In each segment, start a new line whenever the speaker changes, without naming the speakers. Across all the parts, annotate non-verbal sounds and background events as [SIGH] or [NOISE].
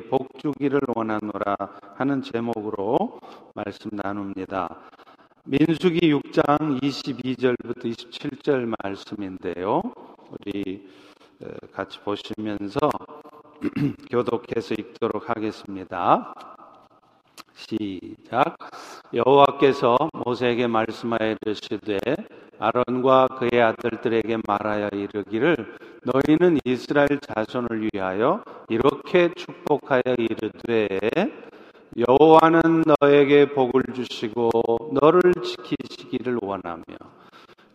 우리에게 복 주기를 원하노라 하는 제목으로 말씀 나눕니다. 민수기 6장 22절부터 27절 말씀인데요. 우리 같이 보시면서 [CLEARS THROAT] 교독해서 읽도록 하겠습니다. 시작. 여호와께서 모세에게 말씀하여 이르시되 아론과 그의 아들들에게 말하여 이르기를 너희는 이스라엘 자손을 위하여 이렇게 축복하여 이르되 여호와는 너에게 복을 주시고 너를 지키시기를 원하며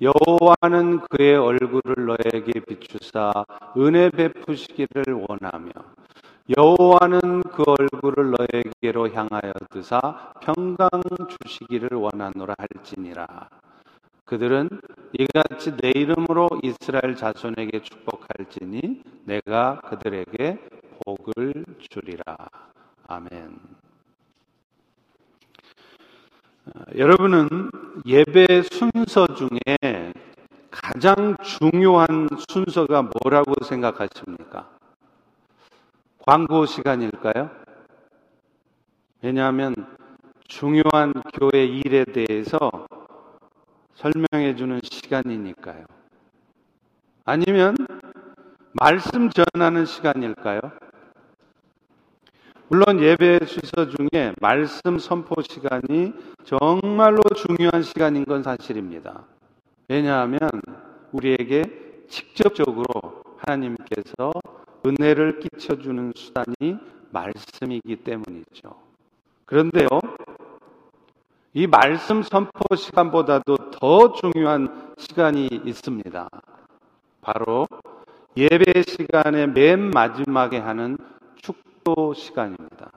여호와는 그의 얼굴을 너에게 비추사 은혜 베푸시기를 원하며 여호와는 그 얼굴을 너에게로 향하여 드사 평강 주시기를 원하노라 할지니라. 그들은 이같이 내 이름으로 이스라엘 자손에게 축복할지니 내가 그들에게 복을 주리라. 아멘. 여러분은 예배 순서 중에 가장 중요한 순서가 뭐라고 생각하십니까? 광고 시간일까요? 왜냐하면 중요한 교회 일에 대해서 설명해 주는 시간이니까요. 아니면 말씀 전하는 시간일까요? 물론 예배 순서 중에 말씀 선포 시간이 정말로 중요한 시간인 건 사실입니다. 왜냐하면 우리에게 직접적으로 하나님께서 은혜를 끼쳐주는 수단이 말씀이기 때문이죠. 그런데요, 이 말씀 선포 시간보다도 더 중요한 시간이 있습니다. 바로 예배 시간의 맨 마지막에 하는 축도 시간입니다.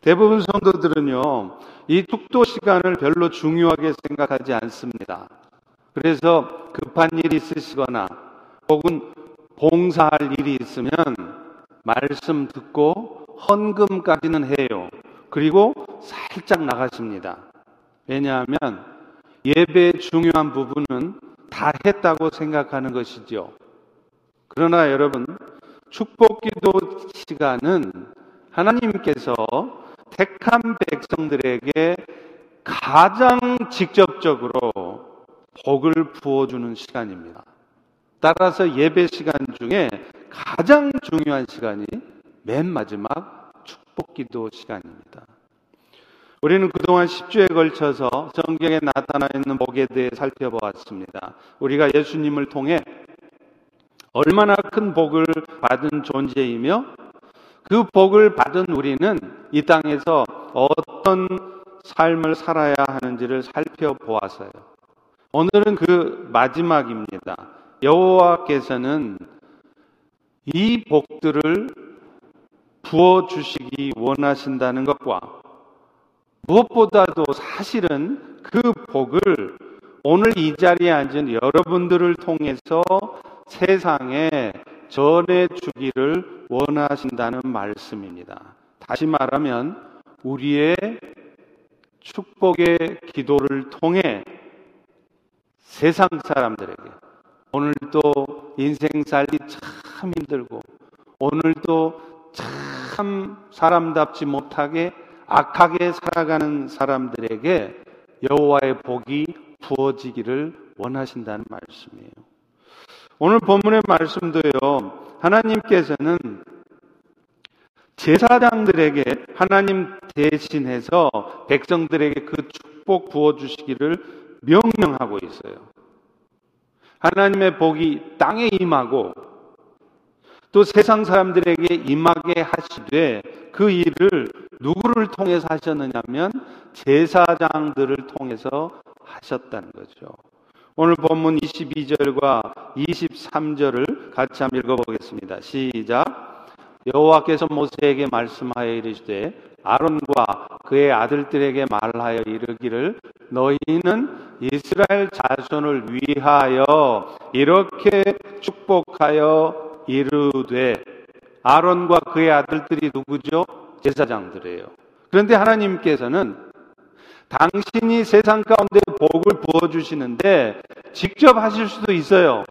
대부분 성도들은요, 이 축도 시간을 별로 중요하게 생각하지 않습니다. 그래서 급한 일이 있으시거나 혹은 봉사할 일이 있으면 말씀 듣고 헌금까지는 해요. 그리고 살짝 나가십니다. 왜냐하면 예배의 중요한 부분은 다 했다고 생각하는 것이죠. 그러나 여러분, 축복 기도 시간은 하나님께서 택한 백성들에게 가장 직접적으로 복을 부어주는 시간입니다. 따라서 예배 시간 중에 가장 중요한 시간이 맨 마지막 축복 기도 시간입니다. 우리는 그동안 10주에 걸쳐서 성경에 나타나 있는 복에 대해 살펴보았습니다. 우리가 예수님을 통해 얼마나 큰 복을 받은 존재이며 그 복을 받은 우리는 이 땅에서 어떤 삶을 살아야 하는지를 살펴보았어요. 오늘은 그 마지막입니다. 여호와께서는 이 복들을 부어 주시기 원하신다는 것과 무엇보다도 사실은 그 복을 오늘 이 자리에 앉은 여러분들을 통해서 세상에 전해 주기를 원하신다는 말씀입니다. 다시 말하면 우리의 축복의 기도를 통해 세상 사람들에게 오늘도 인생 살기 참 힘들고 오늘도 참 사람답지 못하게 악하게 살아가는 사람들에게 여호와의 복이 부어지기를 원하신다는 말씀이에요. 오늘 본문의 말씀도요. 하나님께서는 제사장들에게 하나님 대신해서 백성들에게 그 축복 부어 주시기를 명령하고 있어요. 하나님의 복이 땅에 임하고 또 세상 사람들에게 임하게 하시되 그 일을 누구를 통해서 하셨느냐면 제사장들을 통해서 하셨다는 거죠. 오늘 본문 22절과 23절을 같이 한번 읽어보겠습니다. 시작. 여호와께서 모세에게 말씀하여 이르시되 아론과 그의 아들들에게 말하여 이르기를 너희는 이스라엘 자손을 위하여 이렇게 축복하여 이르되 아론과 그의 아들들이 누구죠? 제사장들이에요. 그런데 하나님께서는 당신이 세상 가운데 복을 부어 주시는데 직접 하실 수도 있어요.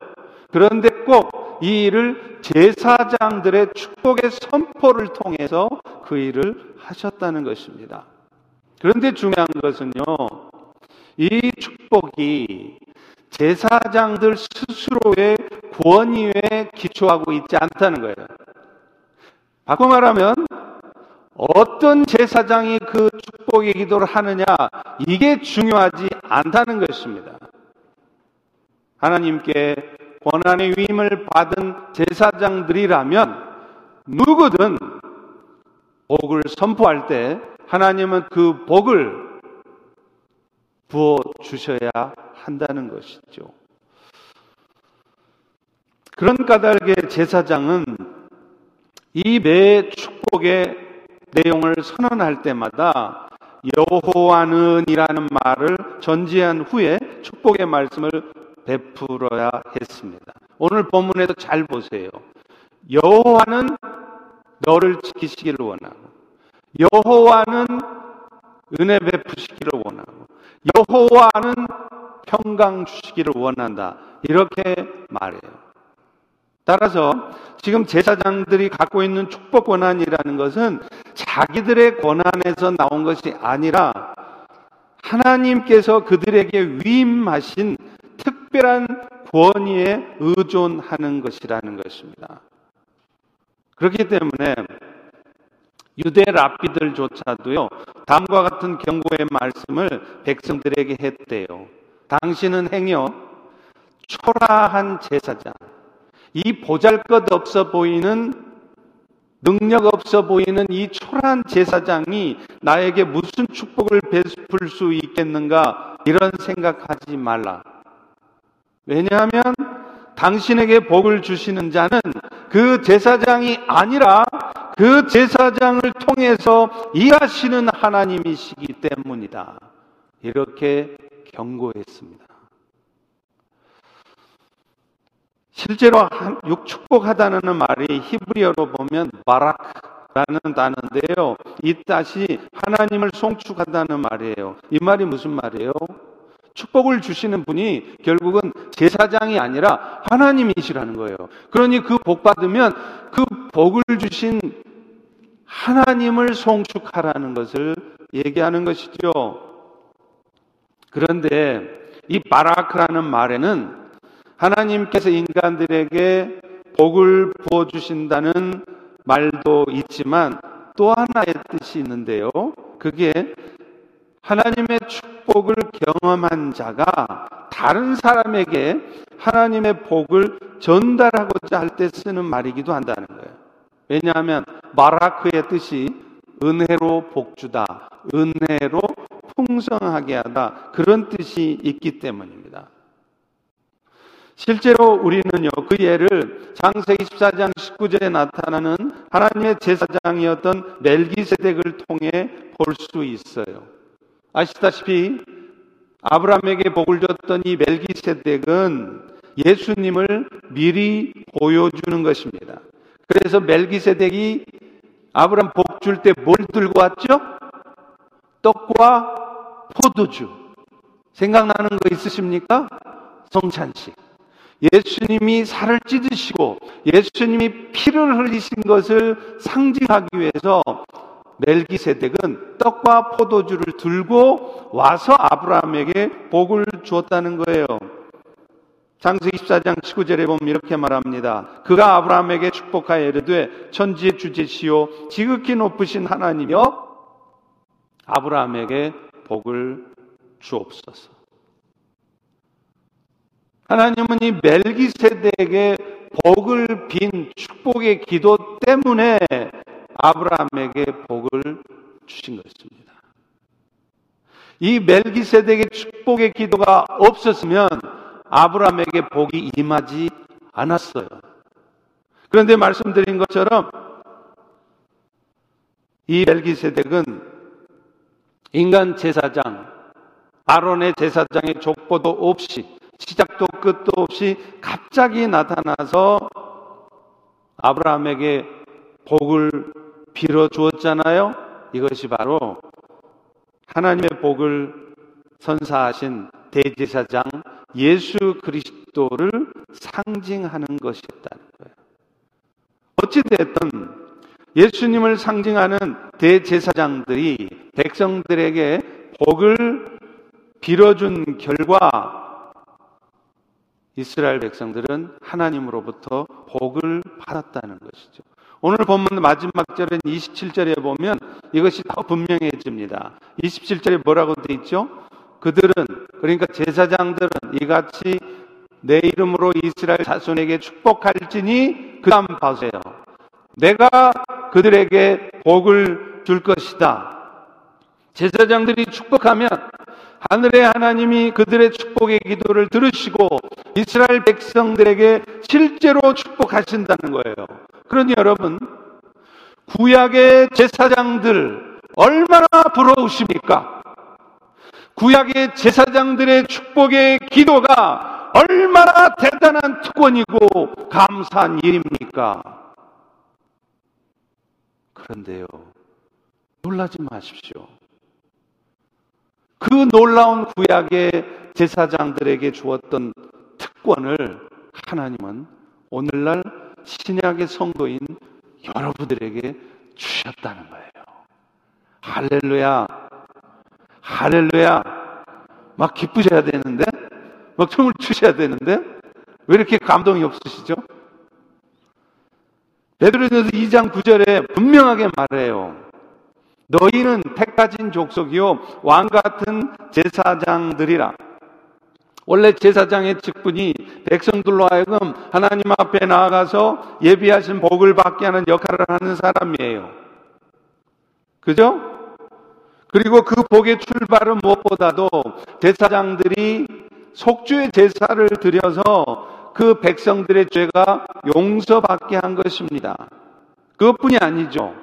그런데 꼭 이 일을 제사장들의 축복의 선포를 통해서 그 일을 하셨다는 것입니다. 그런데 중요한 것은요, 이 축복이 제사장들 스스로의 권위에 기초하고 있지 않다는 거예요. 바꿔 말하면 어떤 제사장이 그 축복의 기도를 하느냐 이게 중요하지 않다는 것입니다. 하나님께 권한의 위임을 받은 제사장들이라면 누구든 복을 선포할 때 하나님은 그 복을 부어 주셔야 한다는 것이죠. 그런 까닭에 제사장은 이 매 축복의 내용을 선언할 때마다 여호와는이라는 말을 전제한 후에 축복의 말씀을 베풀어야 했습니다. 오늘 본문에도 잘 보세요. 여호와는 너를 지키시기를 원하고 여호와는 은혜 베푸시기를 원하고 여호와는 평강 주시기를 원한다. 이렇게 말해요. 따라서 지금 제사장들이 갖고 있는 축복 권한이라는 것은 자기들의 권한에서 나온 것이 아니라 하나님께서 그들에게 위임하신 특별한 권위에 의존하는 것이라는 것입니다. 그렇기 때문에 유대 랍비들조차도요, 다음과 같은 경고의 말씀을 백성들에게 했대요. 당신은 행여 초라한 제사장, 이 보잘 것 없어 보이는 능력 없어 보이는 이 초라한 제사장이 나에게 무슨 축복을 베풀 수 있겠는가 이런 생각하지 말라. 왜냐하면 당신에게 복을 주시는 자는 그 제사장이 아니라 그 제사장을 통해서 일하시는 하나님이시기 때문이다. 이렇게 경고했습니다. 실제로 육축복하다는 말이 히브리어로 보면 바라크라는 단어인데요. 이 뜻이 하나님을 송축한다는 말이에요. 이 말이 무슨 말이에요? 축복을 주시는 분이 결국은 제사장이 아니라 하나님이시라는 거예요. 그러니 그 복 받으면 그 복을 주신 하나님을 송축하라는 것을 얘기하는 것이죠. 그런데 이 바라크라는 말에는 하나님께서 인간들에게 복을 부어 주신다는 말도 있지만 또 하나의 뜻이 있는데요. 그게 하나님의 축복을 경험한 자가 다른 사람에게 하나님의 복을 전달하고자 할 때 쓰는 말이기도 한다는 거예요. 왜냐하면 마라크의 뜻이 은혜로 복주다, 은혜로 풍성하게 하다, 그런 뜻이 있기 때문입니다. 실제로 우리는요, 그 예를 장세기 14장 19절에 나타나는 하나님의 제사장이었던 멜기세덱을 통해 볼 수 있어요. 아시다시피 아브라함에게 복을 줬던 이 멜기세덱은 예수님을 미리 보여주는 것입니다. 그래서 멜기세덱이 아브라함 복 줄 때 뭘 들고 왔죠? 떡과 포도주. 생각나는 거 있으십니까? 성찬식. 예수님이 살을 찢으시고 예수님이 피를 흘리신 것을 상징하기 위해서 멜기세덱은 떡과 포도주를 들고 와서 아브라함에게 복을 주었다는 거예요. 장세기 14장 19절에 보면 이렇게 말합니다. 그가 아브라함에게 축복하여 이르되 천지의 주제시요 지극히 높으신 하나님이여 아브라함에게 복을 주옵소서. 하나님은 이 멜기세덱에게 복을 빈 축복의 기도 때문에 아브라함에게 복을 주신 것입니다. 이 멜기세덱의 축복의 기도가 없었으면 아브라함에게 복이 임하지 않았어요. 그런데 말씀드린 것처럼 이 멜기세덱은 인간 제사장 아론의 제사장의 족보도 없이 시작도 끝도 없이 갑자기 나타나서 아브라함에게 복을 빌어 주었잖아요. 이것이 바로 하나님의 복을 선사하신 대제사장 예수 그리스도를 상징하는 것이었다. 어찌됐든 예수님을 상징하는 대제사장들이 백성들에게 복을 빌어준 결과 이스라엘 백성들은 하나님으로부터 복을 받았다는 것이죠. 오늘 본문 마지막 절인 27절에 보면 이것이 더 분명해집니다. 27절에 뭐라고 돼 있죠? 그들은 그러니까 제사장들은 이같이 내 이름으로 이스라엘 자손에게 축복할지니 그다음 봐세요. 내가 그들에게 복을 줄 것이다. 제사장들이 축복하면 하늘의 하나님이 그들의 축복의 기도를 들으시고 이스라엘 백성들에게 실제로 축복하신다는 거예요. 그러니 여러분, 구약의 제사장들 얼마나 부러우십니까? 구약의 제사장들의 축복의 기도가 얼마나 대단한 특권이고 감사한 일입니까? 그런데요, 놀라지 마십시오. 그 놀라운 구약의 제사장들에게 주었던 특권을 하나님은 오늘날 신약의 성도인 여러분들에게 주셨다는 거예요. 할렐루야. 할렐루야. 막 기쁘셔야 되는데, 막 춤을 추셔야 되는데, 왜 이렇게 감동이 없으시죠? 베드로전서 2장 9절에 분명하게 말해요. 너희는 택가진 족속이요 왕 같은 제사장들이라. 원래 제사장의 직분이 백성들로 하여금 하나님 앞에 나아가서 예비하신 복을 받게 하는 역할을 하는 사람이에요. 그죠? 그리고 그 복의 출발은 무엇보다도 제사장들이 속주의 제사를 드려서 그 백성들의 죄가 용서받게 한 것입니다. 그것뿐이 아니죠.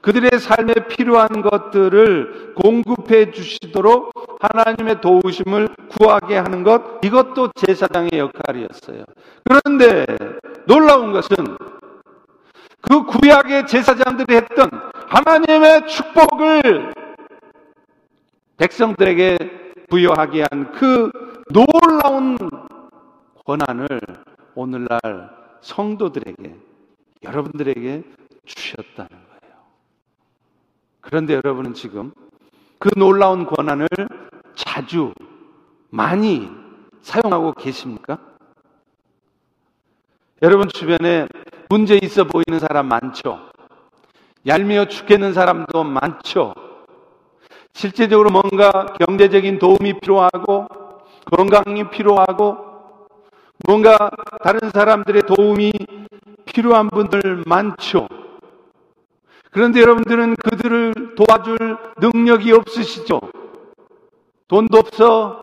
그들의 삶에 필요한 것들을 공급해 주시도록 하나님의 도우심을 구하게 하는 것, 이것도 제사장의 역할이었어요. 그런데 놀라운 것은 그 구약의 제사장들이 했던 하나님의 축복을 백성들에게 부여하게 한 그 놀라운 권한을 오늘날 성도들에게, 여러분들에게 주셨다는 거예요. 그런데 여러분은 지금 그 놀라운 권한을 자주 많이 사용하고 계십니까? 여러분 주변에 문제 있어 보이는 사람 많죠? 얄미워 죽겠는 사람도 많죠? 실제적으로 뭔가 경제적인 도움이 필요하고 건강이 필요하고 뭔가 다른 사람들의 도움이 필요한 분들 많죠? 그런데 여러분들은 그들을 도와줄 능력이 없으시죠? 돈도 없어.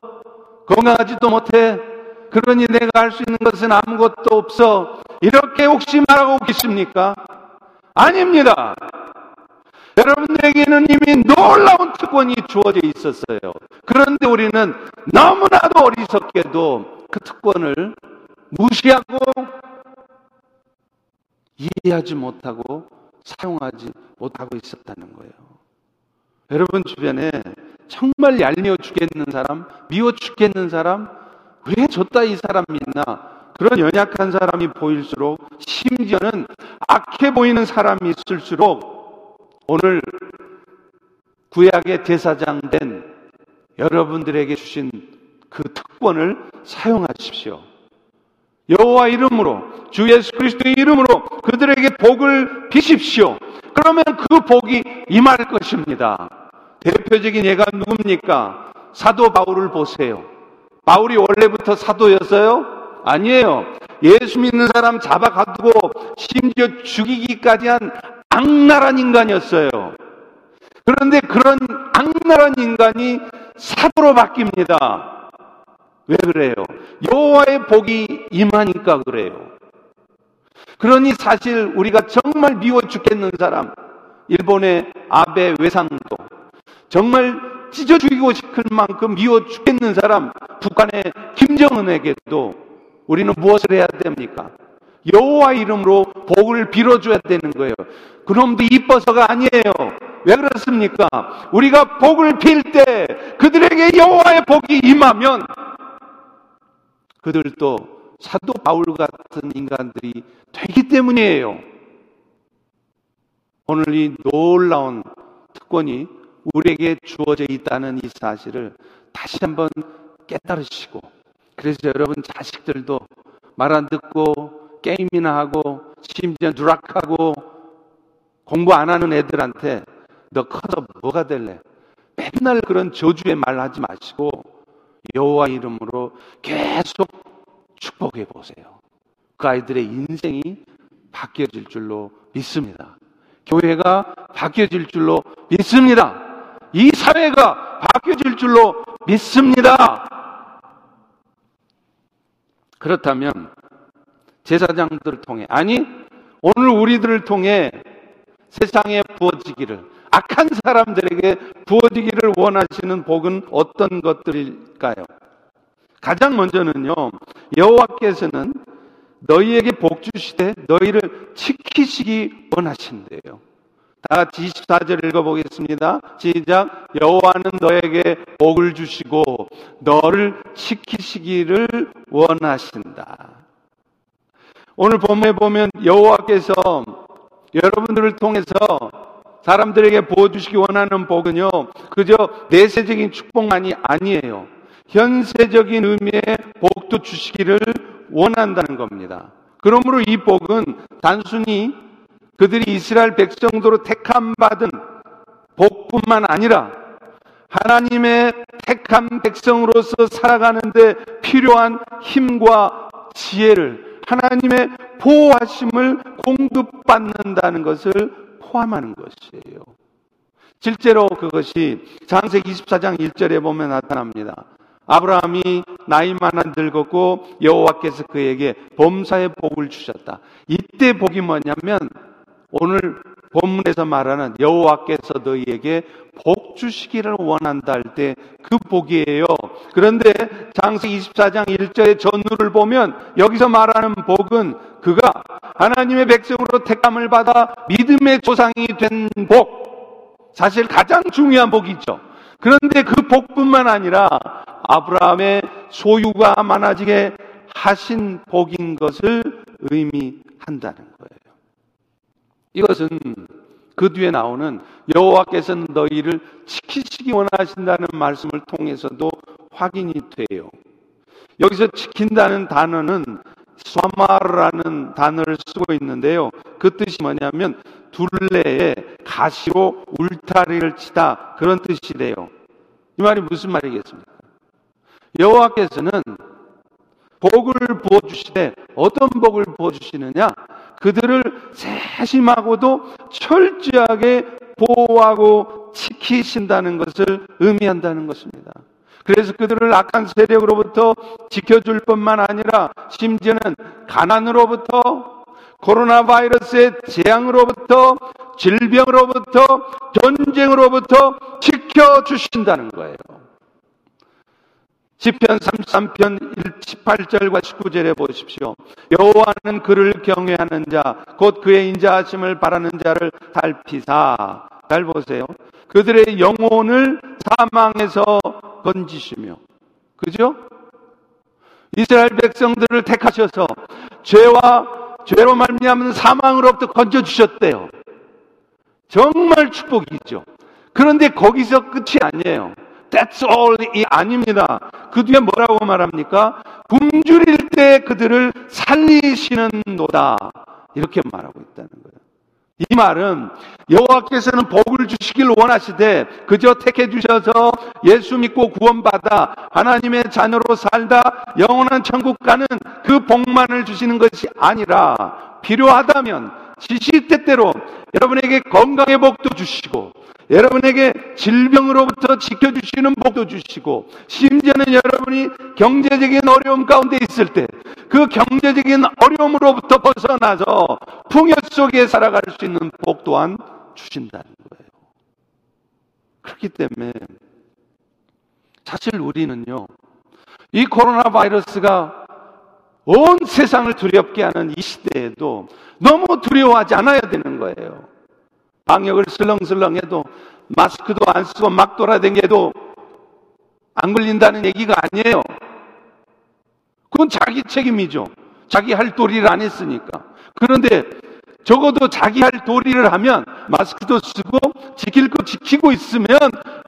건강하지도 못해. 그러니 내가 할 수 있는 것은 아무것도 없어. 이렇게 혹시 말하고 계십니까? 아닙니다. 여러분들에게는 이미 놀라운 특권이 주어져 있었어요. 그런데 우리는 너무나도 어리석게도 그 특권을 무시하고 이해하지 못하고 사용하지 못하고 있었다는 거예요. 여러분 주변에 정말 얄미워 죽겠는 사람, 미워 죽겠는 사람, 왜 줬다 이 사람 믿나? 그런 연약한 사람이 보일수록 심지어는 악해 보이는 사람이 있을수록 오늘 구약의 대사장 된 여러분들에게 주신 그 특권을 사용하십시오. 여호와 이름으로 주 예수 그리스도의 이름으로 그들에게 복을 비십시오. 그러면 그 복이 임할 것입니다. 대표적인 예가 누굽니까? 사도 바울을 보세요. 바울이 원래부터 사도였어요? 아니에요. 예수 믿는 사람 잡아 가두고 심지어 죽이기까지 한 악랄한 인간이었어요. 그런데 그런 악랄한 인간이 사도로 바뀝니다. 왜 그래요? 여호와의 복이 임하니까 그래요. 그러니 사실 우리가 정말 미워 죽겠는 사람, 일본의 아베 외상도 정말 찢어 죽이고 싶을 만큼 미워 죽겠는 사람, 북한의 김정은에게도 우리는 무엇을 해야 됩니까? 여호와 이름으로 복을 빌어줘야 되는 거예요. 그놈도 이뻐서가 아니에요. 왜 그렇습니까? 우리가 복을 빌 때 그들에게 여호와의 복이 임하면 그들도 사도 바울 같은 인간들이 되기 때문이에요. 오늘 이 놀라운 특권이 우리에게 주어져 있다는 이 사실을 다시 한번 깨달으시고 그래서 여러분 자식들도 말 안 듣고 게임이나 하고 심지어 누락하고 공부 안 하는 애들한테 너 커서 뭐가 될래? 맨날 그런 저주의 말 하지 마시고 여호와 이름으로 계속 축복해 보세요. 그 아이들의 인생이 바뀌어질 줄로 믿습니다. 교회가 바뀌어질 줄로 믿습니다. 이 사회가 바뀌어질 줄로 믿습니다. 그렇다면 제사장들을 통해 아니 오늘 우리들을 통해 세상에 부어지기를 악한 사람들에게 부어지기를 원하시는 복은 어떤 것들일까요? 가장 먼저는요. 여호와께서는 너희에게 복 주시되 너희를 지키시기 원하신대요. 다 같이 24절 읽어보겠습니다. 시작. 여호와는 너에게 복을 주시고 너를 지키시기를 원하신다. 오늘 본문에 보면 여호와께서 여러분들을 통해서 사람들에게 보여주시기 원하는 복은요, 그저 내세적인 축복만이 아니에요. 현세적인 의미의 복도 주시기를 원한다는 겁니다. 그러므로 이 복은 단순히 그들이 이스라엘 백성도로 택함 받은 복뿐만 아니라 하나님의 택한 백성으로서 살아가는데 필요한 힘과 지혜를 하나님의 보호하심을 공급받는다는 것을 포함하는 것이에요. 실제로 그것이 장세기 24장 1절에 보면 나타납니다. 아브라함이 나이 많아 늙었고 여호와께서 그에게 범사의 복을 주셨다. 이때 복이 뭐냐면 오늘 본문에서 말하는 여호와께서 너희에게 복 주시기를 원한다 할 때 그 복이에요. 그런데 장세기 24장 1절의 전후를 보면 여기서 말하는 복은 그가 하나님의 백성으로 택함을 받아 믿음의 조상이 된 복. 사실 가장 중요한 복이죠. 그런데 그 복뿐만 아니라 아브라함의 소유가 많아지게 하신 복인 것을 의미한다는 거예요. 이것은 그 뒤에 나오는 여호와께서는 너희를 지키시기 원하신다는 말씀을 통해서도 확인이 돼요. 여기서 지킨다는 단어는 사마라는 단어를 쓰고 있는데요. 그 뜻이 뭐냐면 둘레에 가시로 울타리를 치다 그런 뜻이래요. 이 말이 무슨 말이겠습니까? 여호와께서는 복을 부어 주시되 어떤 복을 부어 주시느냐? 그들을 세심하고도 철저하게 보호하고 지키신다는 것을 의미한다는 것입니다. 그래서 그들을 악한 세력으로부터 지켜줄 뿐만 아니라 심지어는 가난으로부터 코로나 바이러스의 재앙으로부터 질병으로부터 전쟁으로부터 지켜주신다는 거예요. 시편 33편 18절과 19절에 보십시오. 여호와는 그를 경외하는 자, 곧 그의 인자하심을 바라는 자를 살피사. 잘 보세요. 그들의 영혼을 사망에서 건지시며, 그죠? 이스라엘 백성들을 택하셔서 죄와 죄로 말미암은 사망으로부터 건져 주셨대요. 정말 축복이죠. 그런데 거기서 끝이 아니에요. That's all이 아닙니다. 그 뒤에 뭐라고 말합니까? 굶주릴 때 그들을 살리시는 노다. 이렇게 말하고 있다는 거예요. 이 말은 여호와께서는 복을 주시길 원하시되 그저 택해 주셔서 예수 믿고 구원받아 하나님의 자녀로 살다 영원한 천국 가는 그 복만을 주시는 것이 아니라 필요하다면 지시 때때로 여러분에게 건강의 복도 주시고 여러분에게 질병으로부터 지켜주시는 복도 주시고 심지어는 여러분이 경제적인 어려움 가운데 있을 때 그 경제적인 어려움으로부터 벗어나서 풍요 속에 살아갈 수 있는 복 또한 주신다는 거예요. 그렇기 때문에 사실 우리는요 이 코로나 바이러스가 온 세상을 두렵게 하는 이 시대에도 너무 두려워하지 않아야 되는 거예요. 방역을 슬렁슬렁 해도 마스크도 안 쓰고 막 돌아다녀도 안 걸린다는 얘기가 아니에요. 그건 자기 책임이죠. 자기 할 도리를 안 했으니까. 그런데 적어도 자기 할 도리를 하면 마스크도 쓰고 지킬 거 지키고 있으면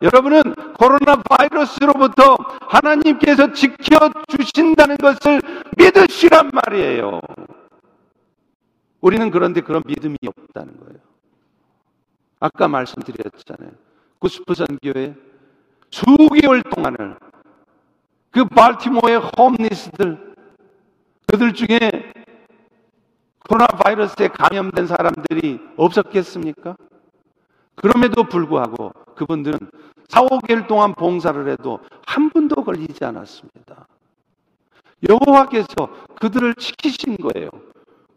여러분은 코로나 바이러스로부터 하나님께서 지켜 주신다는 것을 믿으시란 말이에요. 우리는 그런데 그런 믿음이 없다는 거예요. 아까 말씀드렸잖아요. 구스프선 교회 수개월 동안을 그 발티모어의 홈리스들 그들 중에 코로나 바이러스에 감염된 사람들이 없었겠습니까? 그럼에도 불구하고 그분들은 4, 5개월 동안 봉사를 해도 한 분도 걸리지 않았습니다. 여호와께서 그들을 지키신 거예요.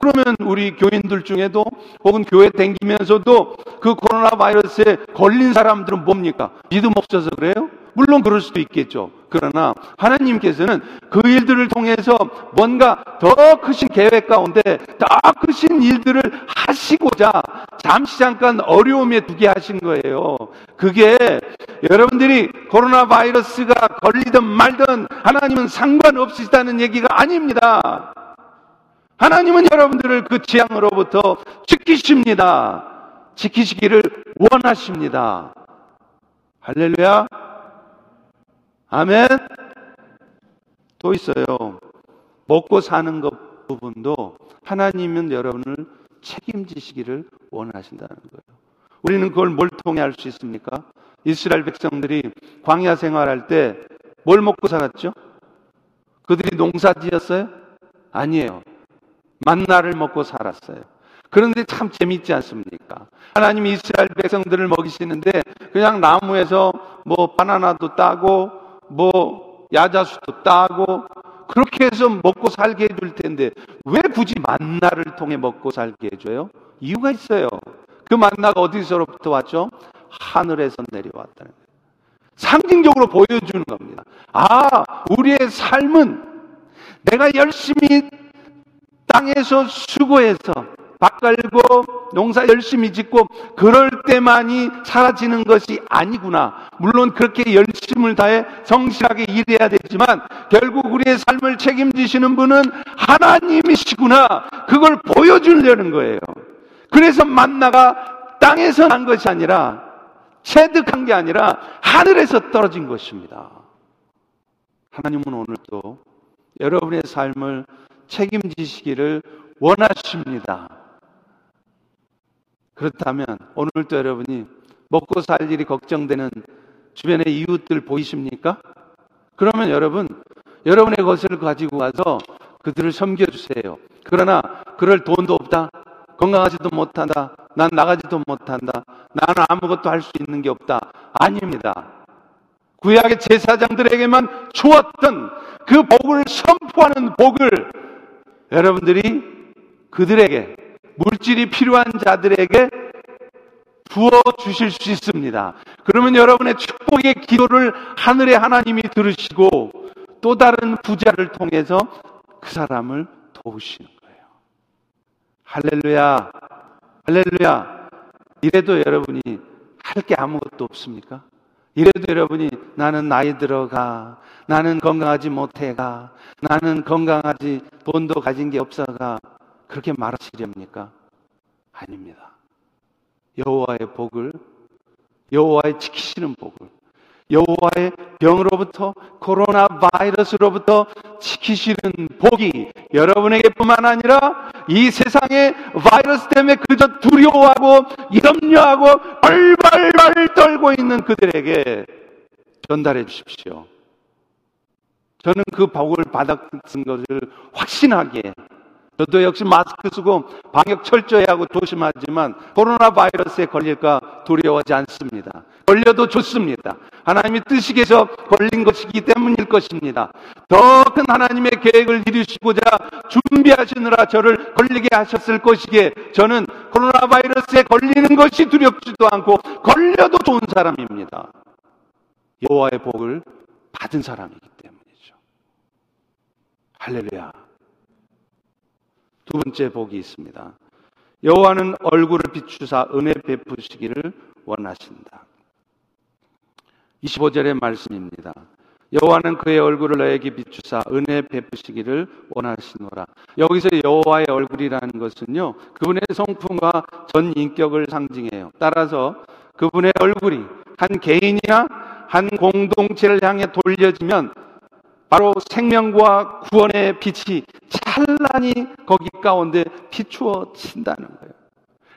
그러면 우리 교인들 중에도 혹은 교회 댕기면서도 그 코로나 바이러스에 걸린 사람들은 뭡니까? 믿음 없어서 그래요? 물론 그럴 수도 있겠죠. 그러나 하나님께서는 그 일들을 통해서 뭔가 더 크신 계획 가운데 더 크신 일들을 하시고자 잠시 잠깐 어려움에 두게 하신 거예요. 그게 여러분들이 코로나 바이러스가 걸리든 말든 하나님은 상관없으시다는 얘기가 아닙니다. 하나님은 여러분들을 그 재앙으로부터 지키십니다. 지키시기를 원하십니다. 할렐루야. 아멘. 또 있어요. 먹고 사는 것 부분도 하나님은 여러분을 책임지시기를 원하신다는 거예요. 우리는 그걸 뭘 통해 알 수 있습니까? 이스라엘 백성들이 광야 생활할 때 뭘 먹고 살았죠? 그들이 농사 지었어요? 아니에요. 만나를 먹고 살았어요. 그런데 참 재밌지 않습니까? 하나님이 이스라엘 백성들을 먹이시는데 그냥 나무에서 뭐 바나나도 따고 뭐 야자수도 따고 그렇게 해서 먹고 살게 해줄 텐데 왜 굳이 만나를 통해 먹고 살게 해줘요? 이유가 있어요. 그 만나가 어디서부터 왔죠? 하늘에서 내려왔다는 거예요. 상징적으로 보여주는 겁니다. 아, 우리의 삶은 내가 열심히 땅에서 수고해서 밭 갈고 농사 열심히 짓고 그럴 때만이 사라지는 것이 아니구나. 물론 그렇게 열심을 다해 성실하게 일해야 되지만 결국 우리의 삶을 책임지시는 분은 하나님이시구나. 그걸 보여주려는 거예요. 그래서 만나가 땅에서 난 것이 아니라 체득한 게 아니라 하늘에서 떨어진 것입니다. 하나님은 오늘도 여러분의 삶을 책임지시기를 원하십니다. 그렇다면 오늘도 여러분이 먹고 살 일이 걱정되는 주변의 이웃들 보이십니까? 그러면 여러분, 여러분의 것을 가지고 와서 그들을 섬겨주세요. 그러나 그럴 돈도 없다. 건강하지도 못한다. 난 나가지도 못한다. 나는 아무것도 할 수 있는 게 없다. 아닙니다. 구약의 제사장들에게만 주었던 그 복을 선포하는 복을 여러분들이 그들에게 물질이 필요한 자들에게 부어 주실 수 있습니다. 그러면 여러분의 축복의 기도를 하늘의 하나님이 들으시고 또 다른 부자를 통해서 그 사람을 도우시는 거예요. 할렐루야. 할렐루야. 이래도 여러분이 할 게 아무것도 없습니까? 이래도 여러분이 나는 나이 들어가, 나는 건강하지 못해가, 나는 건강하지 돈도 가진 게 없어가 그렇게 말하시렵니까? 아닙니다. 여호와의 복을 여호와의 지키시는 복을 여호와의 병으로부터 코로나 바이러스로부터 지키시는 복이 여러분에게뿐만 아니라 이 세상의 바이러스 때문에 그저 두려워하고 염려하고 얼발발 떨고 있는 그들에게 전달해 주십시오. 저는 그 복을 받았은 것을 확신하게 저도 역시 마스크 쓰고 방역 철저히 하고 조심하지만 코로나 바이러스에 걸릴까 두려워하지 않습니다. 걸려도 좋습니다. 하나님이 뜻이계서 걸린 것이기 때문일 것입니다. 더 큰 하나님의 계획을 이루시고자 준비하시느라 저를 걸리게 하셨을 것이기에 저는 코로나 바이러스에 걸리는 것이 두렵지도 않고 걸려도 좋은 사람입니다. 여호와의 복을 받은 사람이기 때문이죠. 할렐루야. 두 번째 복이 있습니다. 여호와는 얼굴을 비추사 은혜 베푸시기를 원하신다. 25절의 말씀입니다. 여호와는 그의 얼굴을 너에게 비추사 은혜 베푸시기를 원하시노라. 여기서 여호와의 얼굴이라는 것은요. 그분의 성품과 전 인격을 상징해요. 따라서 그분의 얼굴이 한 개인이나 한 공동체를 향해 돌려지면 바로 생명과 구원의 빛이 찬란히 거기 가운데 비추어진다는 거예요.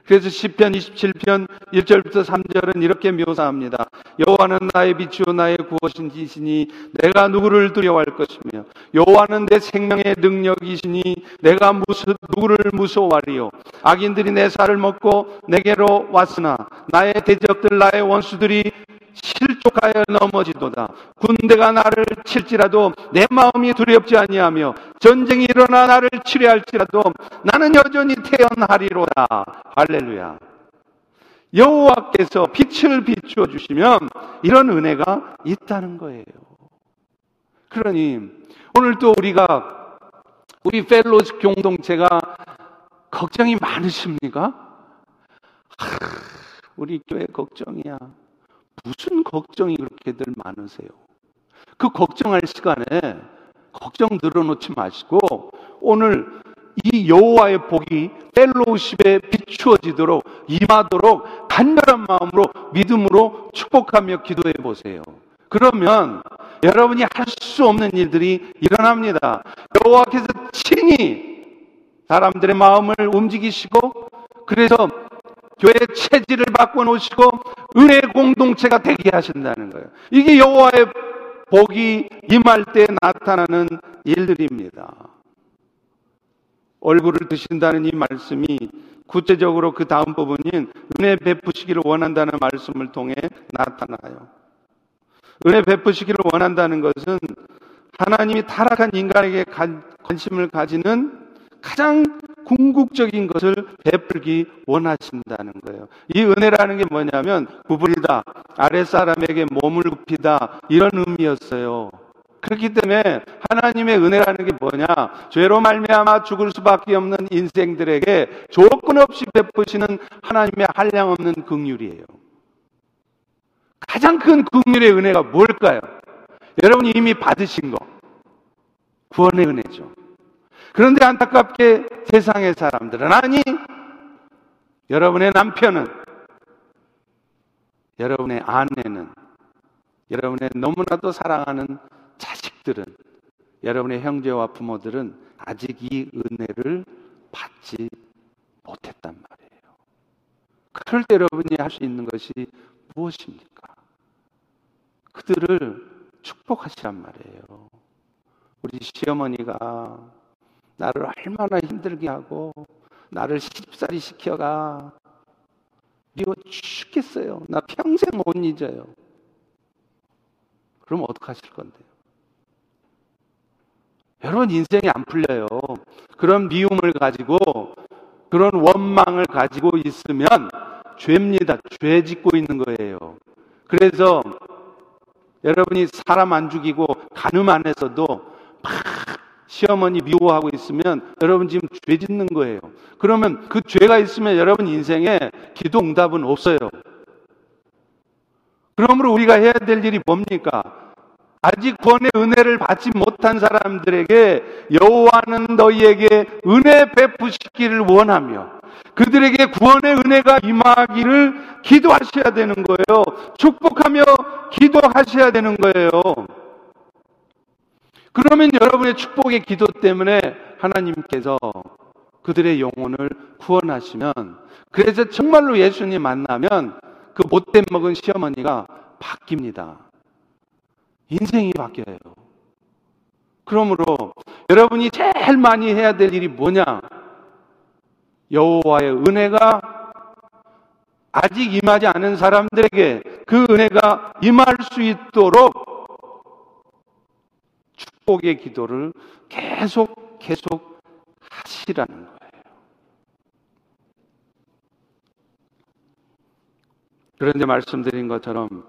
그래서 시편 27편 1절부터 3절은 이렇게 묘사합니다. 여호와는 나의 빛이요 나의 구원이시니 내가 누구를 두려워할 것이며 여호와는 내 생명의 능력이시니 내가 무슨 누구를 무서워하리요 악인들이 내 살을 먹고 내게로 왔으나 나의 대적들 나의 원수들이 실족하여 넘어지도다. 군대가 나를 칠지라도 내 마음이 두렵지 아니하며 전쟁이 일어나 나를 치료할지라도 나는 여전히 태어나리로다. 할렐루야. 여호와께서 빛을 비추어 주시면 이런 은혜가 있다는 거예요. 그러니 오늘 또 우리가 우리 펠로스 공동체가 걱정이 많으십니까? 하, 우리 교회 걱정이야. 무슨 걱정이 그렇게들 많으세요? 그 걱정할 시간에 걱정 늘어놓지 마시고 오늘 이 여호와의 복이 펠로우십에 비추어지도록 임하도록 간절한 마음으로 믿음으로 축복하며 기도해 보세요. 그러면 여러분이 할 수 없는 일들이 일어납니다. 여호와께서 친히 사람들의 마음을 움직이시고 그래서 교회 체질을 바꿔 놓으시고 은혜 공동체가 되게 하신다는 거예요. 이게 여호와의 복이 임할 때 나타나는 일들입니다. 얼굴을 드신다는 이 말씀이 구체적으로 그 다음 부분인 은혜 베푸시기를 원한다는 말씀을 통해 나타나요. 은혜 베푸시기를 원한다는 것은 하나님이 타락한 인간에게 관심을 가지는 가장 궁극적인 것을 베풀기 원하신다는 거예요. 이 은혜라는 게 뭐냐면 구부리다, 아랫사람에게 몸을 굽히다 이런 의미였어요. 그렇기 때문에 하나님의 은혜라는 게 뭐냐? 죄로 말미암아 죽을 수밖에 없는 인생들에게 조건 없이 베푸시는 하나님의 한량 없는 긍휼이에요. 가장 큰 긍휼의 은혜가 뭘까요? 여러분이 이미 받으신 거. 구원의 은혜죠. 그런데 안타깝게 세상의 사람들은 아니 여러분의 남편은 여러분의 아내는 여러분의 너무나도 사랑하는 자식들은 여러분의 형제와 부모들은 아직 이 은혜를 받지 못했단 말이에요. 그럴 때 여러분이 할 수 있는 것이 무엇입니까? 그들을 축복하시란 말이에요. 우리 시어머니가 나를 얼마나 힘들게 하고 나를 시집살이 시켜가 미워 죽겠어요. 나 평생 못 잊어요. 그럼 어떡하실 건데요? 여러분 인생이 안 풀려요. 그런 미움을 가지고 그런 원망을 가지고 있으면 죄입니다. 죄 짓고 있는 거예요. 그래서 여러분이 사람 안 죽이고 가늠 안에서도 막 시어머니 미워하고 있으면 여러분 지금 죄 짓는 거예요. 그러면 그 죄가 있으면 여러분 인생에 기도 응답은 없어요. 그러므로 우리가 해야 될 일이 뭡니까? 아직 구원의 은혜를 받지 못한 사람들에게 여호와는 너희에게 은혜 베푸시기를 원하며 그들에게 구원의 은혜가 임하기를 기도하셔야 되는 거예요. 축복하며 기도하셔야 되는 거예요. 그러면 여러분의 축복의 기도 때문에 하나님께서 그들의 영혼을 구원하시면 그래서 정말로 예수님 만나면 그 못된 먹은 시어머니가 바뀝니다. 인생이 바뀌어요. 그러므로 여러분이 제일 많이 해야 될 일이 뭐냐? 여호와의 은혜가 아직 임하지 않은 사람들에게 그 은혜가 임할 수 있도록 축복의 기도를 계속 계속 하시라는 거예요. 그런데 말씀드린 것처럼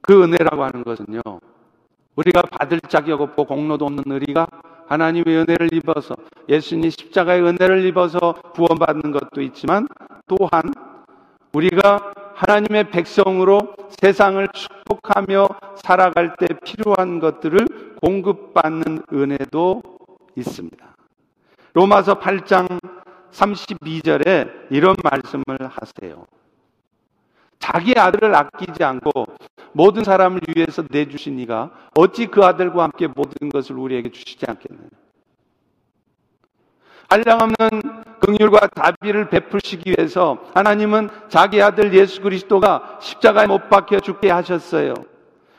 그 은혜라고 하는 것은요. 우리가 받을 자격 없고 공로도 없는 의리가 하나님의 은혜를 입어서 예수님 십자가의 은혜를 입어서 구원받는 것도 있지만 또한 우리가 하나님의 백성으로 세상을 축복하며 살아갈 때 필요한 것들을 공급받는 은혜도 있습니다. 로마서 8장 32절에 이런 말씀을 하세요. 자기 아들을 아끼지 않고 모든 사람을 위해서 내주신 이가 어찌 그 아들과 함께 모든 것을 우리에게 주시지 않겠느냐. 한량없는 긍휼과 다비를 베푸시기 위해서 하나님은 자기 아들 예수 그리스도가 십자가에 못 박혀 죽게 하셨어요.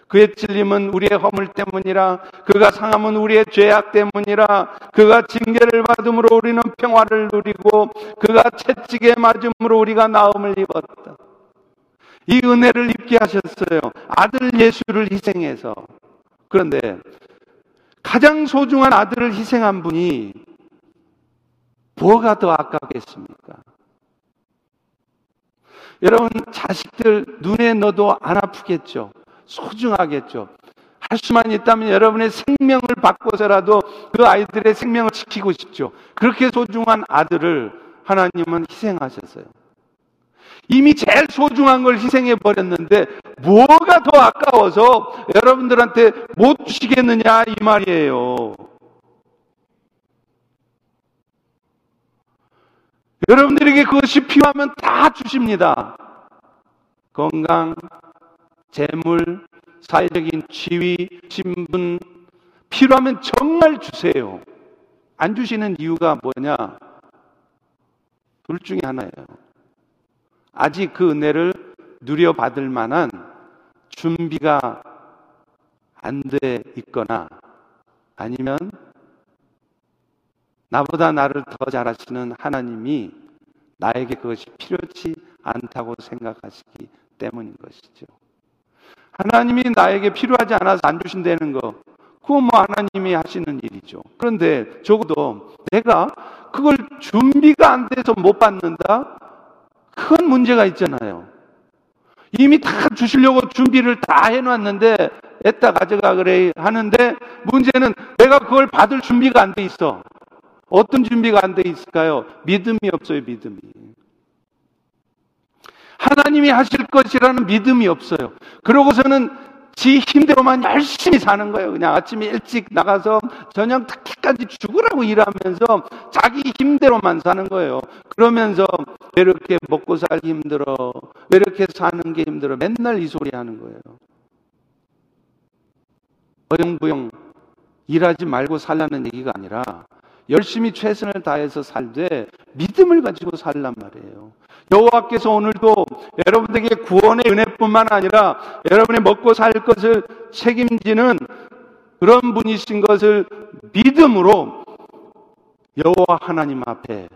그의 찔림은 우리의 허물 때문이라 그가 상함은 우리의 죄악 때문이라 그가 징계를 받음으로 우리는 평화를 누리고 그가 채찍에 맞음으로 우리가 나음을 입었다. 이 은혜를 입게 하셨어요. 아들 예수를 희생해서. 그런데 가장 소중한 아들을 희생한 분이 뭐가 더 아깝겠습니까? 여러분, 자식들 눈에 넣어도 안 아프겠죠? 소중하겠죠? 할 수만 있다면 여러분의 생명을 바꿔서라도 그 아이들의 생명을 지키고 싶죠. 그렇게 소중한 아들을 하나님은 희생하셨어요. 이미 제일 소중한 걸 희생해 버렸는데 뭐가 더 아까워서 여러분들한테 못 주시겠느냐 이 말이에요. 여러분들에게 그것이 필요하면 다 주십니다. 건강, 재물, 사회적인 지위, 신분, 필요하면 정말 주세요. 안 주시는 이유가 뭐냐? 둘 중에 하나예요. 아직 그 은혜를 누려받을 만한 준비가 안 돼 있거나 아니면 나보다 나를 더 잘하시는 하나님이 나에게 그것이 필요치 않다고 생각하시기 때문인 것이죠. 하나님이 나에게 필요하지 않아서 안 주신다는 거, 그건 뭐 하나님이 하시는 일이죠. 그런데 적어도 내가 그걸 준비가 안 돼서 못 받는다? 큰 문제가 있잖아요. 이미 다 주시려고 준비를 다 해놨는데, 애따 가져가 그래 하는데, 문제는 내가 그걸 받을 준비가 안 돼 있어. 어떤 준비가 안 돼 있을까요? 믿음이 없어요, 믿음이. 하나님이 하실 것이라는 믿음이 없어요. 그러고서는 지 힘대로만 열심히 사는 거예요. 그냥 아침에 일찍 나가서 저녁 늦게까지 죽으라고 일하면서 자기 힘대로만 사는 거예요. 그러면서 왜 이렇게 먹고 살기 힘들어? 왜 이렇게 사는 게 힘들어? 맨날 이 소리 하는 거예요. 어영부영 일하지 말고 살라는 얘기가 아니라 열심히 최선을 다해서 살되 믿음을 가지고 살란 말이에요. 여호와께서 오늘도 여러분들에게 구원의 은혜뿐만 아니라 여러분의 먹고 살 것을 책임지는 그런 분이신 것을 믿음으로 여호와 하나님 앞에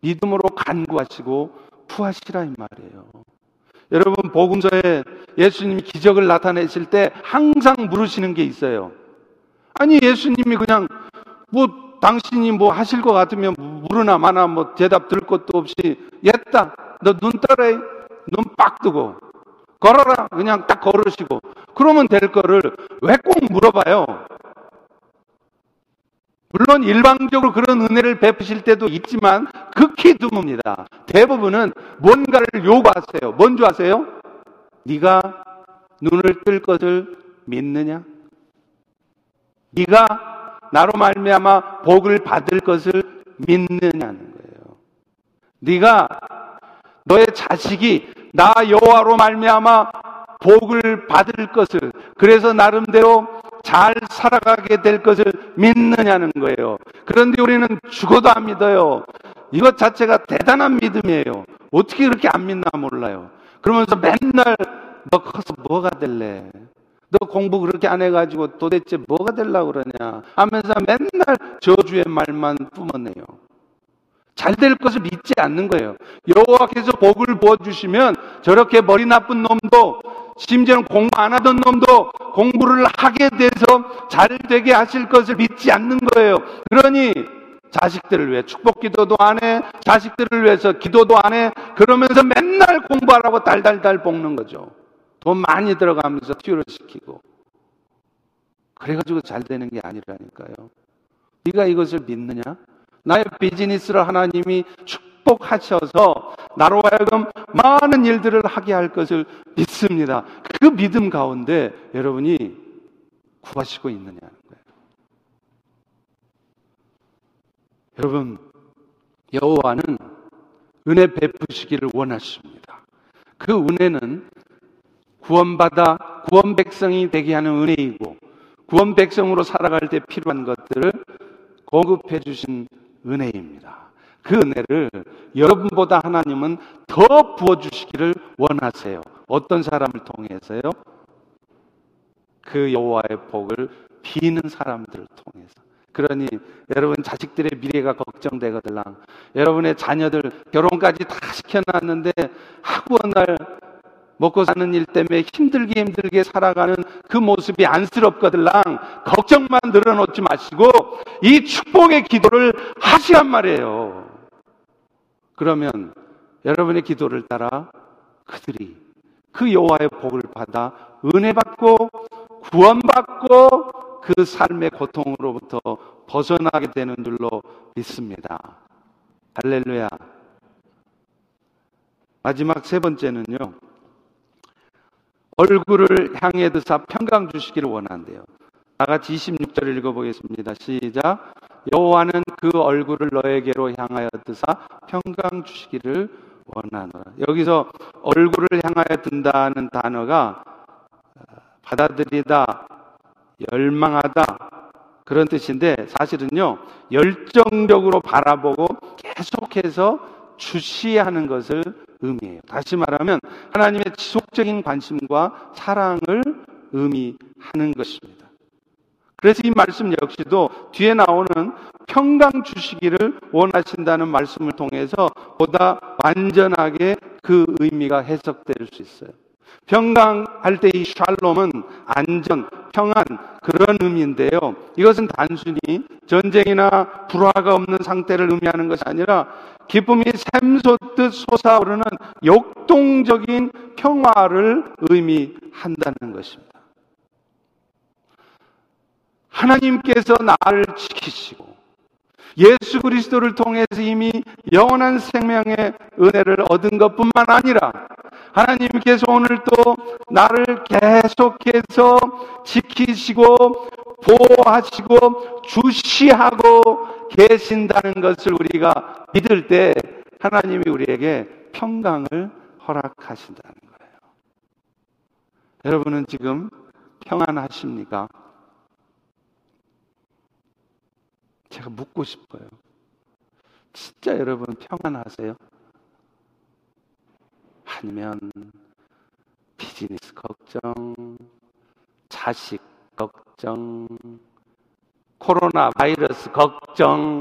믿음으로 간구하시고 구하시라 이 말이에요. 여러분 복음서에 예수님이 기적을 나타내실 때 항상 물으시는 게 있어요. 아니 예수님이 그냥 뭐 당신이 뭐 하실 것 같으면 물으나 마나 뭐 대답 들을 것도 없이 옛다. 너 눈 떠래 눈 빡 뜨고. 걸어라. 그냥 딱 걸으시고. 그러면 될 거를 왜 꼭 물어봐요? 물론 일방적으로 그런 은혜를 베푸실 때도 있지만 극히 드뭅니다. 대부분은 뭔가를 요구하세요. 뭔지 아세요? 네가 눈을 뜰 것을 믿느냐? 네가 나로 말미암아 복을 받을 것을 믿느냐는 거예요. 네가 너의 자식이 나 여호와로 말미암아 복을 받을 것을 그래서 나름대로 잘 살아가게 될 것을 믿느냐는 거예요. 그런데 우리는 죽어도 안 믿어요. 이것 자체가 대단한 믿음이에요. 어떻게 그렇게 안 믿나 몰라요. 그러면서 맨날 너 커서 뭐가 될래? 너 공부 그렇게 안 해가지고 도대체 뭐가 되려고 그러냐 하면서 맨날 저주의 말만 뿜어내요. 잘 될 것을 믿지 않는 거예요. 여호와께서 복을 부어주시면 저렇게 머리 나쁜 놈도 심지어는 공부 안 하던 놈도 공부를 하게 돼서 잘 되게 하실 것을 믿지 않는 거예요. 그러니 자식들을 위해 축복 기도도 안 해, 자식들을 위해서 기도도 안 해, 그러면서 맨날 공부하라고 달달달 볶는 거죠. 돈 많이 들어가면서 튜를 시키고 그래가지고 잘 되는 게 아니라니까요. 네가 이것을 믿느냐? 나의 비즈니스를 하나님이 축복하셔서 나로 하여금 많은 일들을 하게 할 것을 믿습니다. 그 믿음 가운데 여러분이 구하시고 있느냐는 거예요. 여러분, 여호와는 은혜 베푸시기를 원하십니다. 그 은혜는 구원받아 구원 백성이 되게 하는 은혜이고 구원 백성으로 살아갈 때 필요한 것들을 공급해 주신 은혜입니다. 그 은혜를 여러분보다 하나님은 더 부어 주시기를 원하세요. 어떤 사람을 통해서요? 그 여호와의 복을 비는 사람들을 통해서. 그러니 여러분 자식들의 미래가 걱정되거들랑 여러분의 자녀들 결혼까지 다 시켜놨는데 학원을 먹고 사는 일 때문에 힘들게 힘들게 살아가는 그 모습이 안쓰럽거들랑 걱정만 늘어놓지 마시고 이 축복의 기도를 하시란 말이에요. 그러면 여러분의 기도를 따라 그들이 그 여호와의 복을 받아 은혜 받고 구원받고 그 삶의 고통으로부터 벗어나게 되는 줄로 믿습니다. 할렐루야. 마지막 세 번째는요. 얼굴을 향해 드사 평강 주시기를 원한대요. 다 같이 26절 읽어보겠습니다. 시작. 여호와는 그 얼굴을 너에게로 향하여 드사 평강 주시기를 원하노라. 여기서 얼굴을 향하여 든다는 단어가 받아들이다, 열망하다 그런 뜻인데 사실은요 열정적으로 바라보고 계속해서 주시하는 것을 의미해요. 다시 말하면 하나님의 지속적인 관심과 사랑을 의미하는 것입니다. 그래서 이 말씀 역시도 뒤에 나오는 평강 주시기를 원하신다는 말씀을 통해서 보다 완전하게 그 의미가 해석될 수 있어요. 평강할 때 이 샬롬은 안전, 평안 그런 의미인데요. 이것은 단순히 전쟁이나 불화가 없는 상태를 의미하는 것이 아니라 기쁨이 샘솟듯 솟아오르는 역동적인 평화를 의미한다는 것입니다. 하나님께서 나를 지키시고 예수 그리스도를 통해서 이미 영원한 생명의 은혜를 얻은 것뿐만 아니라 하나님께서 오늘 또 나를 계속해서 지키시고 보호하시고 주시하고 계신다는 것을 우리가 믿을 때 하나님이 우리에게 평강을 허락하신다는 거예요. 여러분은 지금 평안하십니까? 제가 묻고 싶어요. 진짜 여러분 평안하세요? 아니면 비즈니스 걱정, 자식 걱정, 코로나 바이러스 걱정,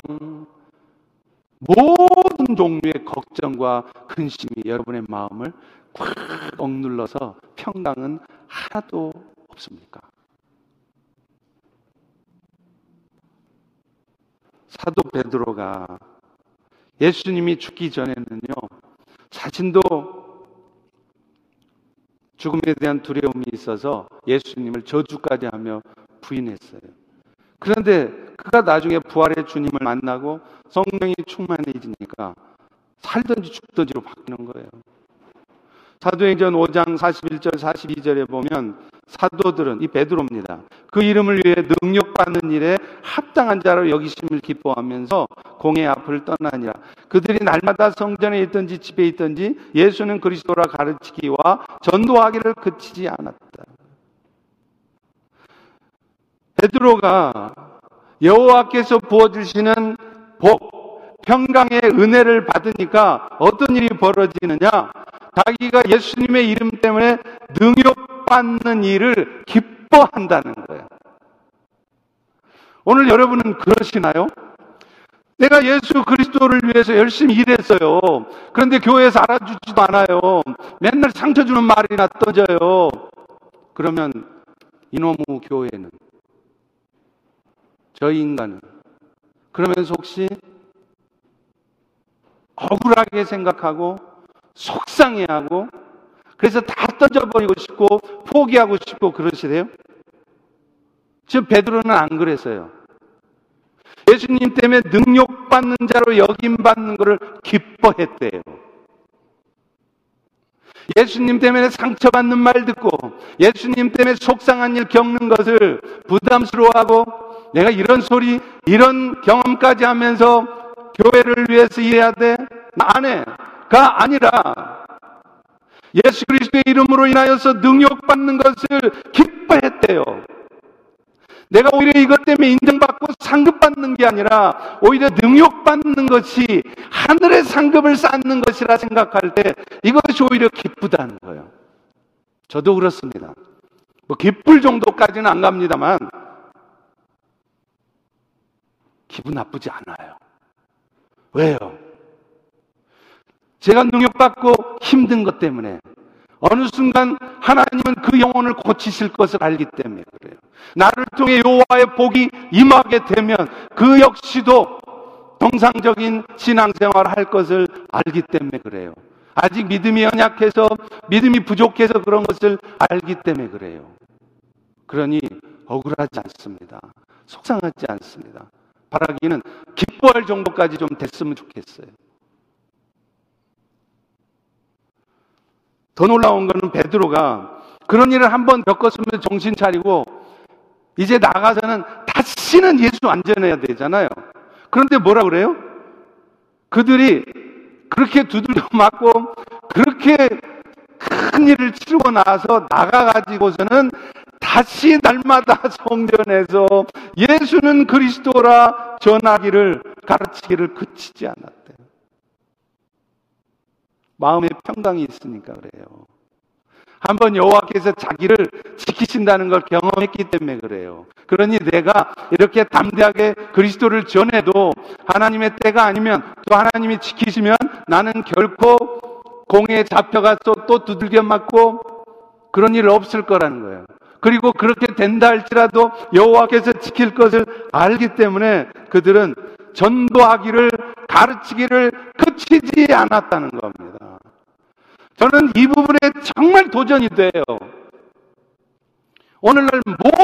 모든 종류의 걱정과 근심이 여러분의 마음을 꽉 억눌러서 평강은 하나도 없습니까? 사도 베드로가 예수님이 죽기 전에는요, 자신도 죽음에 대한 두려움이 있어서 예수님을 저주까지 하며 부인했어요. 그런데 그가 나중에 부활의 주님을 만나고 성령이 충만해지니까 살든지 죽든지로 바뀌는 거예요. 사도행전 5장 41절 42절에 보면 사도들은 이 베드로입니다. 그 이름을 위해 능력받는 일에 합당한 자로 여기심을 기뻐하면서 공의 앞을 떠나니라. 그들이 날마다 성전에 있든지 집에 있든지 예수는 그리스도라 가르치기와 전도하기를 그치지 않았다. 베드로가 여호와께서 부어주시는 복, 평강의 은혜를 받으니까 어떤 일이 벌어지느냐? 자기가 예수님의 이름 때문에 능욕받는 일을 기뻐한다는 거예요. 오늘 여러분은 그러시나요? 내가 예수 그리스도를 위해서 열심히 일했어요. 그런데 교회에서 알아주지도 않아요. 맨날 상처 주는 말이나 떠져요. 그러면 이놈의 교회는 저희 인간은 그러면서 혹시 억울하게 생각하고 속상해하고 그래서 다 던져버리고 싶고 포기하고 싶고 그러시대요? 지금 베드로는 안 그랬어요. 예수님 때문에 능력받는 자로 여김받는 것을 기뻐했대요. 예수님 때문에 상처받는 말 듣고 예수님 때문에 속상한 일 겪는 것을 부담스러워하고 내가 이런 소리, 이런 경험까지 하면서 교회를 위해서 일해야 돼? 나 안 해. 가 아니라 예수 그리스도의 이름으로 인하여서 능력받는 것을 기뻐했대요. 내가 오히려 이것 때문에 인정받고 상급받는 게 아니라 오히려 능욕받는 것이 하늘의 상급을 쌓는 것이라 생각할 때 이것이 오히려 기쁘다는 거예요. 저도 그렇습니다. 뭐 기쁠 정도까지는 안 갑니다만 기분 나쁘지 않아요. 왜요? 제가 능력받고 힘든 것 때문에 어느 순간 하나님은 그 영혼을 고치실 것을 알기 때문에 그래요. 나를 통해 여호와의 복이 임하게 되면 그 역시도 정상적인 신앙생활을 할 것을 알기 때문에 그래요. 아직 믿음이 연약해서 믿음이 부족해서 그런 것을 알기 때문에 그래요. 그러니 억울하지 않습니다. 속상하지 않습니다. 바라기는 기뻐할 정도까지 좀 됐으면 좋겠어요. 더 놀라운 거는 베드로가 그런 일을 한 번 겪었으면 정신 차리고 이제 나가서는 다시는 예수 안 전해야 되잖아요. 그런데 뭐라 그래요? 그들이 그렇게 두들겨 맞고 그렇게 큰 일을 치르고 나서 나가가지고서는 다시 날마다 성전에서 예수는 그리스도라 전하기를 가르치기를 그치지 않았대요. 마음에 평강이 있으니까 그래요. 한번 여호와께서 자기를 지키신다는 걸 경험했기 때문에 그래요. 그러니 내가 이렇게 담대하게 그리스도를 전해도 하나님의 때가 아니면 또 하나님이 지키시면 나는 결코 공에 잡혀가서 또 두들겨 맞고 그런 일 없을 거라는 거예요. 그리고 그렇게 된다 할지라도 여호와께서 지킬 것을 알기 때문에 그들은 전도하기를 가르치기를 그치지 않았다는 겁니다. 저는 이 부분에 정말 도전이 돼요. 오늘날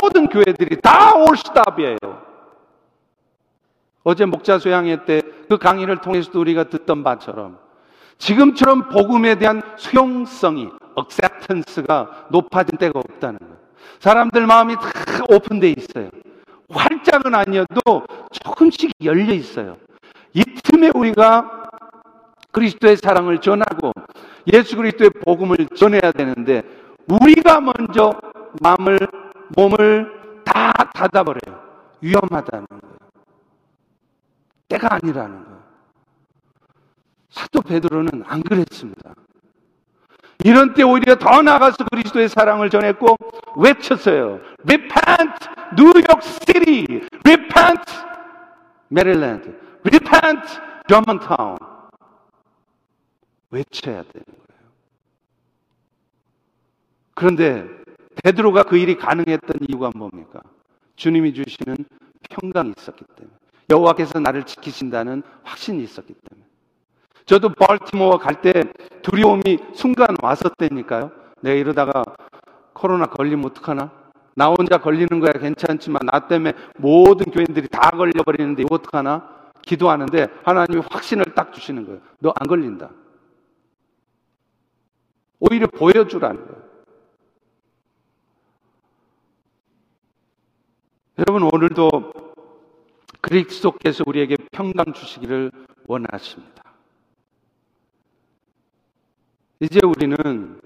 모든 교회들이 다 올스탑이에요. 어제 목자 소양회 때 그 강의를 통해서도 우리가 듣던 바처럼 지금처럼 복음에 대한 수용성이 억셉턴스가 높아진 때가 없다는 거예요. 사람들 마음이 다 오픈돼 있어요. 활짝은 아니어도 조금씩 열려 있어요. 이 틈에 우리가 그리스도의 사랑을 전하고 예수 그리스도의 복음을 전해야 되는데 우리가 먼저 마음을 몸을 다 닫아버려요. 위험하다는 거예요. 때가 아니라는 거예요. 사도 베드로는 안 그랬습니다. 이런 때 오히려 더 나가서 그리스도의 사랑을 전했고 외쳤어요. Repent, York City. Repent, Maryland. Repent, Germantown. 외쳐야 되는 거예요. 그런데 베드로가 그 일이 가능했던 이유가 뭡니까? 주님이 주시는 평강이 있었기 때문에 여호와께서 나를 지키신다는 확신이 있었기 때문에 저도 baltimore 갈때 두려움이 순간 왔었다니까요. 내가 이러다가 코로나 걸리면 어떡하나? 나 혼자 걸리는 거야 괜찮지만 나 때문에 모든 교인들이 다 걸려버리는데 이거 어떡하나? 기도하는데 하나님이 확신을 딱 주시는 거예요. 너 안 걸린다. 오히려 보여주라는 거예요. 여러분 오늘도 그리스도께서 우리에게 평강 주시기를 원하십니다. 이제 우리는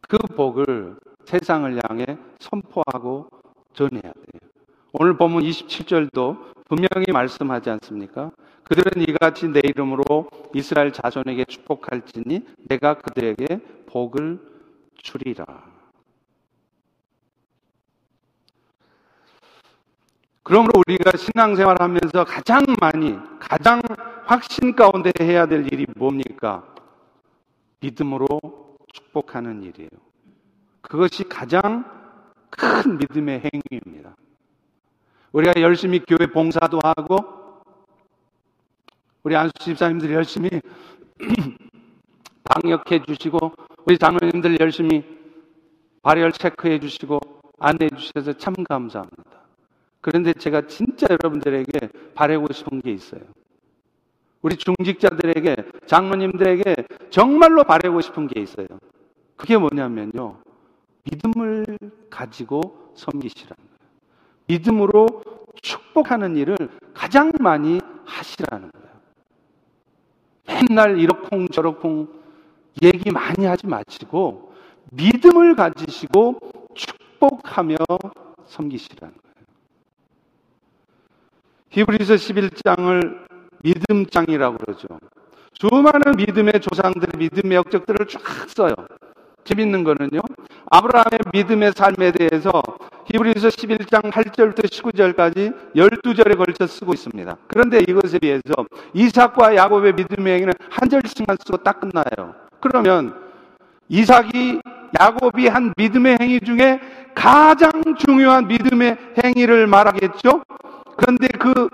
그 복을 세상을 향해 선포하고 전해야 돼요. 오늘 보면 27절도 분명히 말씀하지 않습니까? 그들은 이같이 내 이름으로 이스라엘 자손에게 축복할지니 내가 그들에게 복을 주리라. 그러므로 우리가 신앙생활 하면서 가장 많이, 가장 확신 가운데 해야 될 일이 뭡니까? 믿음으로 축복하는 일이에요. 그것이 가장 큰 믿음의 행위입니다. 우리가 열심히 교회 봉사도 하고, 우리 안수 집사님들이 열심히 [CLEARS THROAT] 방역해 주시고, 우리 장로님들 열심히 발열 체크해 주시고, 안내해 주셔서 참 감사합니다. 그런데 제가 진짜 여러분들에게 바라고 싶은 게 있어요. 우리 중직자들에게, 장로님들에게 정말로 바라고 싶은 게 있어요. 그게 뭐냐면요. 믿음을 가지고 섬기시라는. 믿음으로 축복하는 일을 가장 많이 하시라는 거예요. 맨날 이러쿵 저러쿵 얘기 많이 하지 마시고 믿음을 가지시고 축복하며 섬기시라는 거예요. 히브리서 11장을 믿음장이라고 그러죠. 수많은 믿음의 조상들의 믿음의 역적들을 쫙 써요. 재밌는 거는요. 아브라함의 믿음의 삶에 대해서 히브리서 11장 8절부터 19절까지 12절에 걸쳐 쓰고 있습니다. 그런데 이것에 비해서 이삭과 야곱의 믿음의 행위는 한 절씩만 쓰고 딱 끝나요. 그러면 이삭이 야곱이 한 믿음의 행위 중에 가장 중요한 믿음의 행위를 말하겠죠? 그런데 그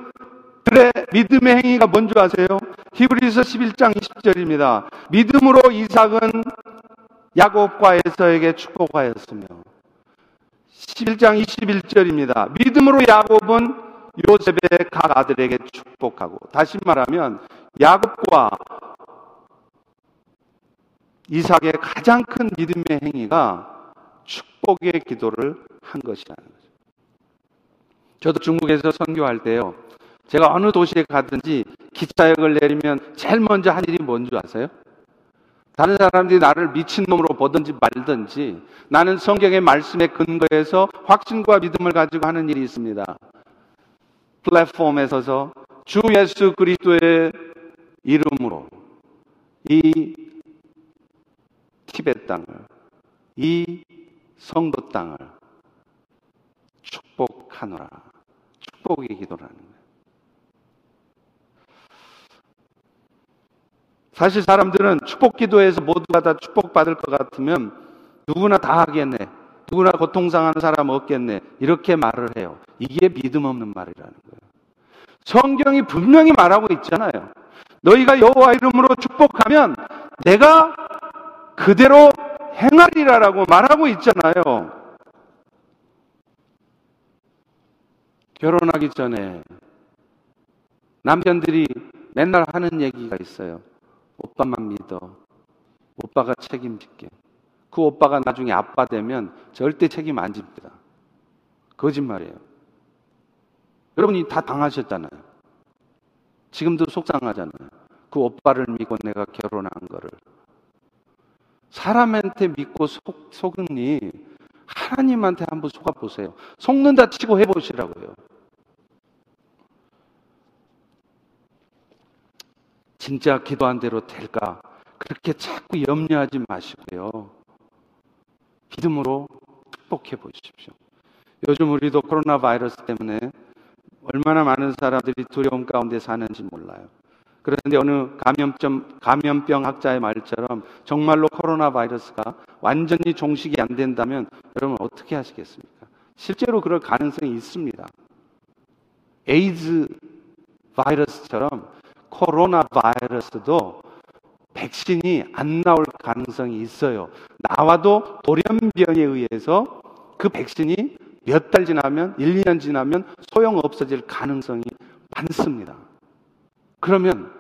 그래 믿음의 행위가 뭔지 아세요? 히브리서 11장 20절입니다. 믿음으로 이삭은 야곱과 에서에게 축복하였으며 11장 21절입니다. 믿음으로 야곱은 요셉의 각 아들에게 축복하고 다시 말하면 야곱과 이삭의 가장 큰 믿음의 행위가 축복의 기도를 한 것이라는 거죠. 저도 중국에서 선교할 때요. 제가 어느 도시에 가든지 기차역을 내리면 제일 먼저 한 일이 뭔지 아세요? 다른 사람들이 나를 미친놈으로 보든지 말든지 나는 성경의 말씀에 근거해서 확신과 믿음을 가지고 하는 일이 있습니다. 플랫폼에 서서 주 예수 그리스도의 이름으로 이 티벳 땅을, 이 성도 땅을 축복하노라. 축복의 기도라는 거예요. 사실 사람들은 축복 기도에서 모두가 다 축복받을 것 같으면 누구나 다 하겠네. 누구나 고통상하는 사람 없겠네. 이렇게 말을 해요. 이게 믿음 없는 말이라는 거예요. 성경이 분명히 말하고 있잖아요. 너희가 여호와 이름으로 축복하면 내가 그대로 행하리라라고 말하고 있잖아요. 결혼하기 전에 남편들이 맨날 하는 얘기가 있어요. 오빠만 믿어. 오빠가 책임질게. 그 오빠가 나중에 아빠 되면 절대 책임 안 집니다. 거짓말이에요. 여러분이 다 당하셨잖아요. 지금도 속상하잖아요. 그 오빠를 믿고 내가 결혼한 거를. 사람한테 믿고 속, 속으니 하나님한테 한번 속아보세요. 속는다 치고 해보시라고요. 진짜 기도한 대로 될까? 그렇게 자꾸 염려하지 마시고요. 믿음으로 축복해 보십시오. 요즘 우리도 코로나 바이러스 때문에 얼마나 많은 사람들이 두려움 가운데 사는지 몰라요. 그런데 어느 감염점, 감염병 학자의 말처럼 정말로 코로나 바이러스가 완전히 종식이 안 된다면 여러분 어떻게 하시겠습니까? 실제로 그럴 가능성이 있습니다. 에이즈 바이러스처럼 코로나 바이러스도 백신이 안 나올 가능성이 있어요. 나와도 돌연변이에 의해서 그 백신이 몇 달 지나면, 1, 2년 지나면 소용 없어질 가능성이 많습니다. 그러면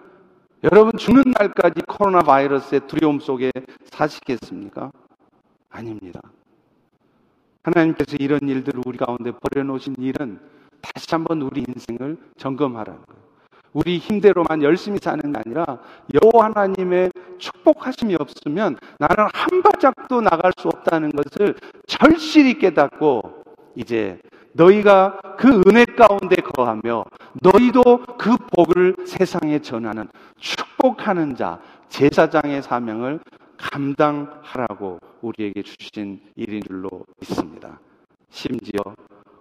여러분 죽는 날까지 코로나 바이러스의 두려움 속에 사시겠습니까? 아닙니다. 하나님께서 이런 일들을 우리 가운데 버려놓으신 일은 다시 한번 우리 인생을 점검하라는 거예요. 우리 힘대로만 열심히 사는 게 아니라 여호와 하나님의 축복하심이 없으면 나는 한 발짝도 나갈 수 없다는 것을 절실히 깨닫고 이제 너희가 그 은혜 가운데 거하며 너희도 그 복을 세상에 전하는 축복하는 자 제사장의 사명을 감당하라고 우리에게 주신 일인 줄로 믿습니다. 심지어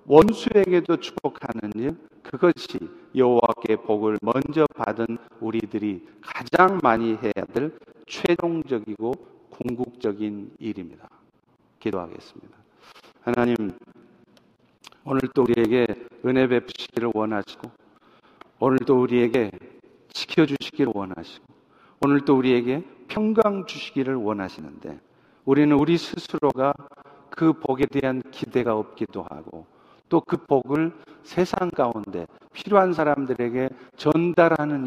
원수에게도 축복하는 일, 그것이 여호와께 복을 먼저 받은 우리들이 가장 많이 해야 될 최종적이고 궁극적인 일입니다. 기도하겠습니다. 하나님, 오늘도 우리에게 은혜 베푸시기를 원하시고, 오늘도 우리에게 지켜 주시기를 원하시고, 오늘도 우리에게 평강 주시기를 원하시는데, 우리는 우리 스스로가 그 복에 대한 기대가 없기도 하고, 또 그 복을 세상 가운데 필요한 사람들에게 전달하는